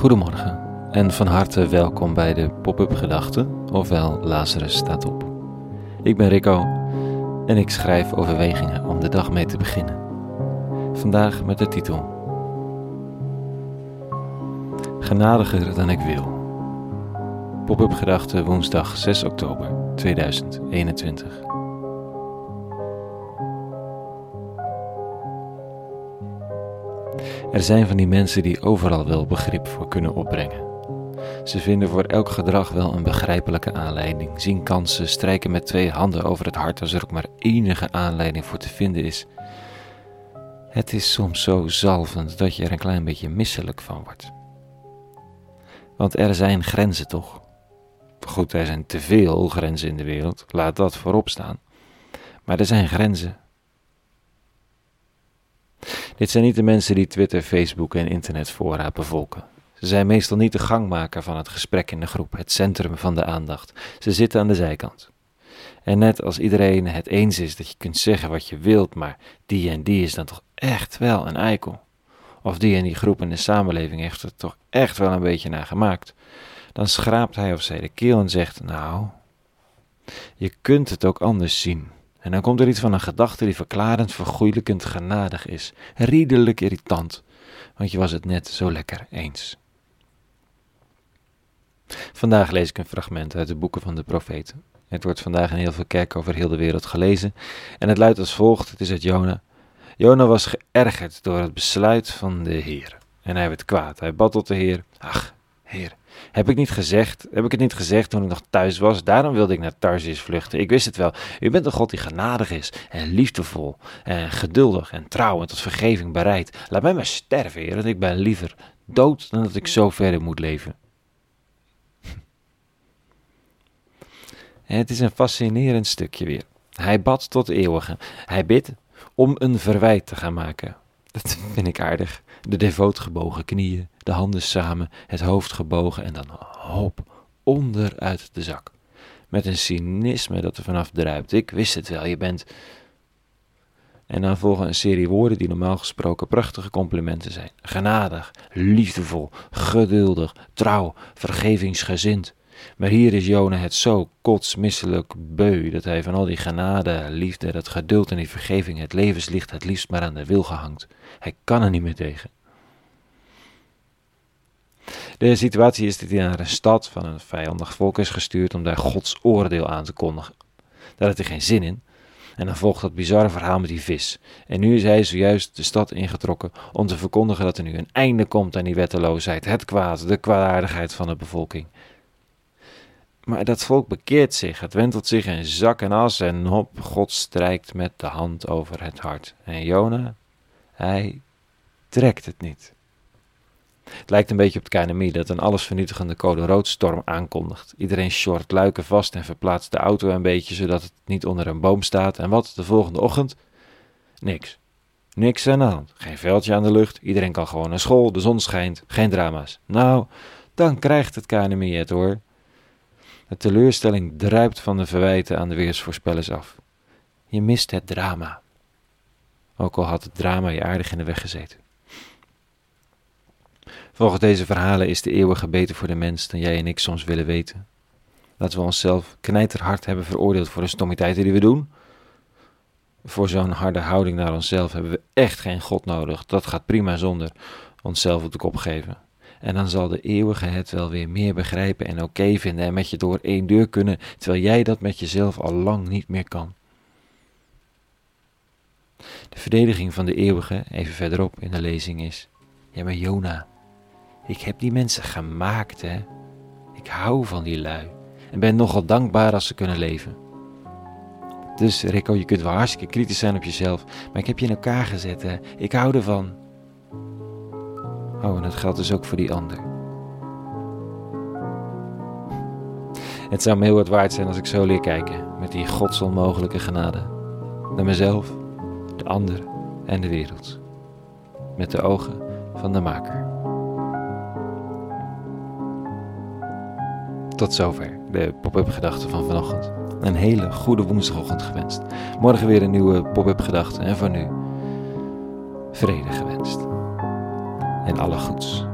Goedemorgen en van harte welkom bij de Pop-up Gedachten, ofwel Lazarus staat op. Ik ben Rico en ik schrijf overwegingen om de dag mee te beginnen. Vandaag met de titel Genadiger dan ik wil. Pop-up Gedachten woensdag 6 oktober 2021. Er zijn van die mensen die overal wel begrip voor kunnen opbrengen. Ze vinden voor elk gedrag wel een begrijpelijke aanleiding, zien kansen, strijken met twee handen over het hart als er ook maar enige aanleiding voor te vinden is. Het is soms zo zalvend dat je er een klein beetje misselijk van wordt. Want er zijn grenzen toch? Goed, er zijn te veel grenzen in de wereld, laat dat voorop staan. Maar er zijn grenzen. Dit zijn niet de mensen die Twitter, Facebook en internetfora bevolken. Ze zijn meestal niet de gangmaker van het gesprek in de groep, het centrum van de aandacht. Ze zitten aan de zijkant. En net als iedereen het eens is dat je kunt zeggen wat je wilt, maar die en die is dan toch echt wel een eikel. Of die en die groep in de samenleving heeft er toch echt wel een beetje naar gemaakt. Dan schraapt hij of zij de keel en zegt: Nou, je kunt het ook anders zien. En dan komt er iets van een gedachte die verklarend, vergoeilijkend, genadig is. Riedelijk irritant, want je was het net zo lekker eens. Vandaag lees ik een fragment uit de boeken van de profeten. Het wordt vandaag in heel veel kerken over heel de wereld gelezen en het luidt als volgt, het is uit Jona. Jona was geërgerd door het besluit van de Heer en hij werd kwaad. Hij bad tot de Heer, ach, Heer, heb ik niet gezegd, heb ik het niet gezegd toen ik nog thuis was? Daarom wilde ik naar Tarsis vluchten. Ik wist het wel. U bent een God die genadig is en liefdevol en geduldig en trouw en tot vergeving bereid. Laat mij maar sterven, Heer, want ik ben liever dood dan dat ik zo verder moet leven. Het is een fascinerend stukje weer. Hij bad tot eeuwige. Hij bidt om een verwijt te gaan maken. Dat vind ik aardig. De devoot gebogen knieën, de handen samen, het hoofd gebogen en dan hop, onderuit de zak. Met een cynisme dat er vanaf druipt. Ik wist het wel, je bent. En dan volgen een serie woorden die normaal gesproken prachtige complimenten zijn: genadig, liefdevol, geduldig, trouw, vergevingsgezind. Maar hier is Jona het zo kotsmisselijk beu dat hij van al die genade, liefde, dat geduld en die vergeving, het levenslicht het liefst maar aan de wil gehangt. Hij kan er niet meer tegen. De situatie is dat hij naar een stad van een vijandig volk is gestuurd om daar Gods oordeel aan te kondigen. Daar had hij geen zin in. En dan volgt dat bizarre verhaal met die vis. En nu is hij zojuist de stad ingetrokken om te verkondigen dat er nu een einde komt aan die wetteloosheid, het kwaad, de kwaadaardigheid van de bevolking. Maar dat volk bekeert zich, het wentelt zich in zak en as en hop, God strijkt met de hand over het hart. En Jona, hij trekt het niet. Het lijkt een beetje op het KNMI dat een allesvernietigende code roodstorm aankondigt. Iedereen short luiken vast en verplaatst de auto een beetje zodat het niet onder een boom staat. En wat de volgende ochtend? Niks. Niks aan de hand. Geen veldje aan de lucht. Iedereen kan gewoon naar school. De zon schijnt. Geen drama's. Nou, dan krijgt het KNMI het hoor. De teleurstelling druipt van de verwijten aan de weersvoorspellers af. Je mist het drama. Ook al had het drama je aardig in de weg gezeten. Volgens deze verhalen is de eeuwige beter voor de mens dan jij en ik soms willen weten. Dat we onszelf knijterhard hebben veroordeeld voor de stommiteiten die we doen. Voor zo'n harde houding naar onszelf hebben we echt geen God nodig. Dat gaat prima zonder onszelf op de kop geven. En dan zal de eeuwige het wel weer meer begrijpen en oké vinden en met je door één deur kunnen, terwijl jij dat met jezelf al lang niet meer kan. De verdediging van de eeuwige, even verderop in de lezing, is: Ja, maar Jona, ik heb die mensen gemaakt, hè. Ik hou van die lui en ben nogal dankbaar als ze kunnen leven. Dus Rico, je kunt wel hartstikke kritisch zijn op jezelf, maar ik heb je in elkaar gezet, hè. Ik hou ervan. Oh, en dat geldt dus ook voor die ander. Het zou me heel wat waard zijn als ik zo leer kijken, met die godsonmogelijke genade. Naar mezelf, de ander en de wereld. Met de ogen van de maker. Tot zover de pop-up gedachten van vanochtend. Een hele goede woensdagochtend gewenst. Morgen weer een nieuwe pop-up gedachte en voor nu vrede gewenst en alle goeds.